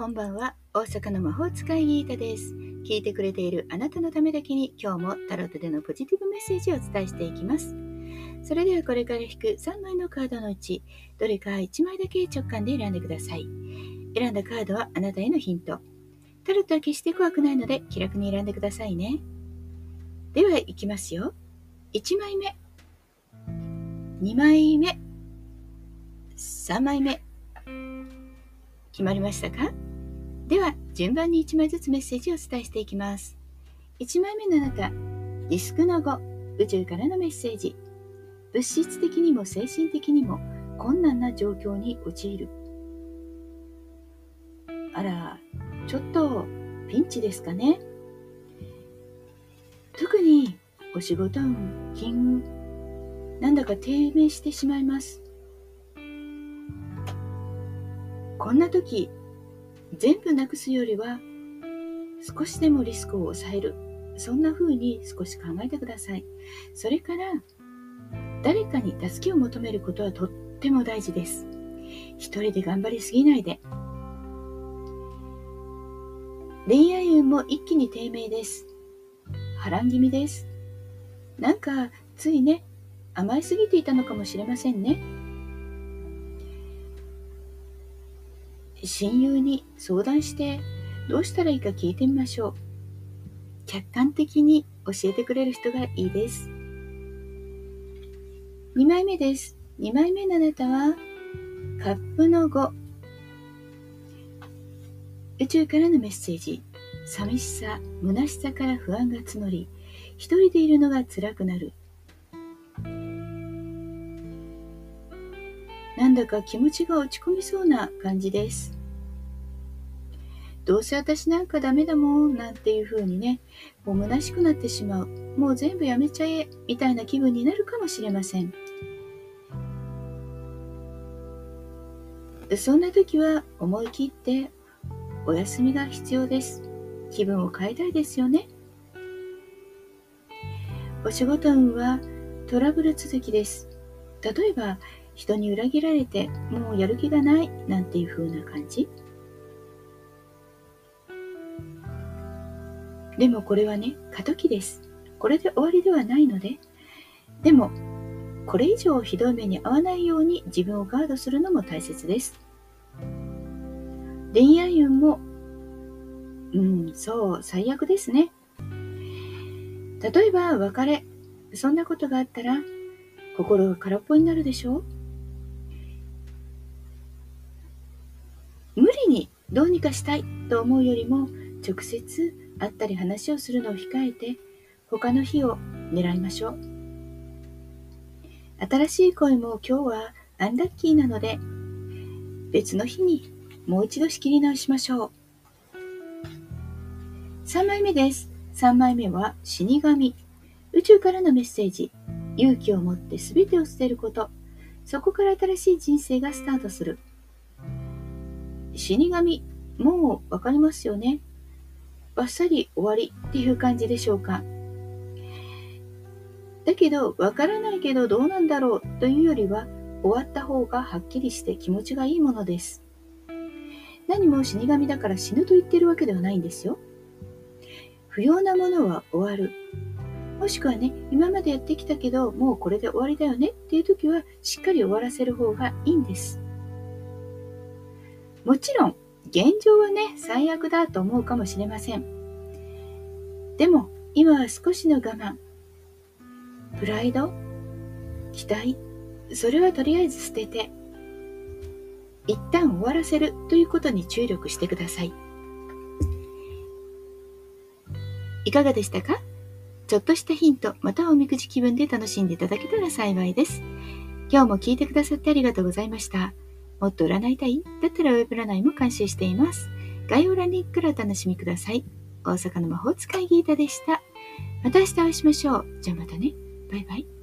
こんばんは。大阪の魔法使いギータです。聞いてくれているあなたのためだけに今日もタロットでのポジティブメッセージをお伝えしていきます。それではこれから引く3枚のカードのうち、どれか1枚だけ直感で選んでください。選んだカードはあなたへのヒント。タロットは決して怖くないので気楽に選んでくださいね。では、いきますよ。1枚目。2枚目。3枚目。決まりましたか？では、順番に1枚ずつメッセージをお伝えしていきます。1枚目のあなた、リスクの5、宇宙からのメッセージ。物質的にも精神的にも困難な状況に陥る。あら、ちょっとピンチですかね。特にお仕事運、金運、なんだか低迷してしまいます。こんな時、全部なくすよりは、少しでもリスクを抑える。そんな風に少し考えてください。それから、誰かに助けを求めることはとっても大事です。一人で頑張りすぎないで。恋愛運も一気に低迷です。波乱気味です。なんか、ついね、甘えすぎていたのかもしれませんね。親友に相談してどうしたらいいか聞いてみましょう。客観的に教えてくれる人がいいです。2枚目です。2枚目のあなたは、カップの5。宇宙からのメッセージ。寂しさ、虚しさから不安が募り、一人でいるのが辛くなる。なんだか気持ちが落ち込みそうな感じです。どうせ私なんかダメだもんなんていう風にね、もう虚しくなってしまう。もう全部やめちゃえみたいな気分になるかもしれません。そんな時は思い切ってお休みが必要です。気分を変えたいですよね。お仕事運はトラブル続きです。例えば人に裏切られてもうやる気がないなんていう風な感じ？でもこれはね過渡期です。これで終わりではないので。でもこれ以上ひどい目に遭わないように自分をガードするのも大切です。恋愛運もうんそう最悪ですね。例えば別れそんなことがあったら心が空っぽになるでしょ？うどうにかしたいと思うよりも直接会ったり話をするのを控えて他の日を狙いましょう。新しい恋も今日はアンラッキーなので別の日にもう一度仕切り直しましょう。3枚目です。3枚目は死神。宇宙からのメッセージ。勇気を持って全てを捨てること。そこから新しい人生がスタートする。死神、もうわかりますよね。バッサリ終わりっていう感じでしょうか。だけど、わからないけどどうなんだろうというよりは、終わった方がはっきりして気持ちがいいものです。何も死神だから死ぬと言ってるわけではないんですよ。不要なものは終わる。もしくはね、今までやってきたけど、もうこれで終わりだよねっていう時は、しっかり終わらせる方がいいんです。もちろん、現状はね、最悪だと思うかもしれません。でも、今は少しの我慢。プライド期待それはとりあえず捨てて、一旦終わらせるということに注力してください。いかがでしたか？ちょっとしたヒント、またおみくじ気分で楽しんでいただけたら幸いです。今日も聞いてくださってありがとうございました。もっと占いたい？だったらウェブ占いも監修しています。概要欄にからお楽しみください。大阪の魔法使いギータでした。また明日お会いしましょう。じゃあまたね。バイバイ。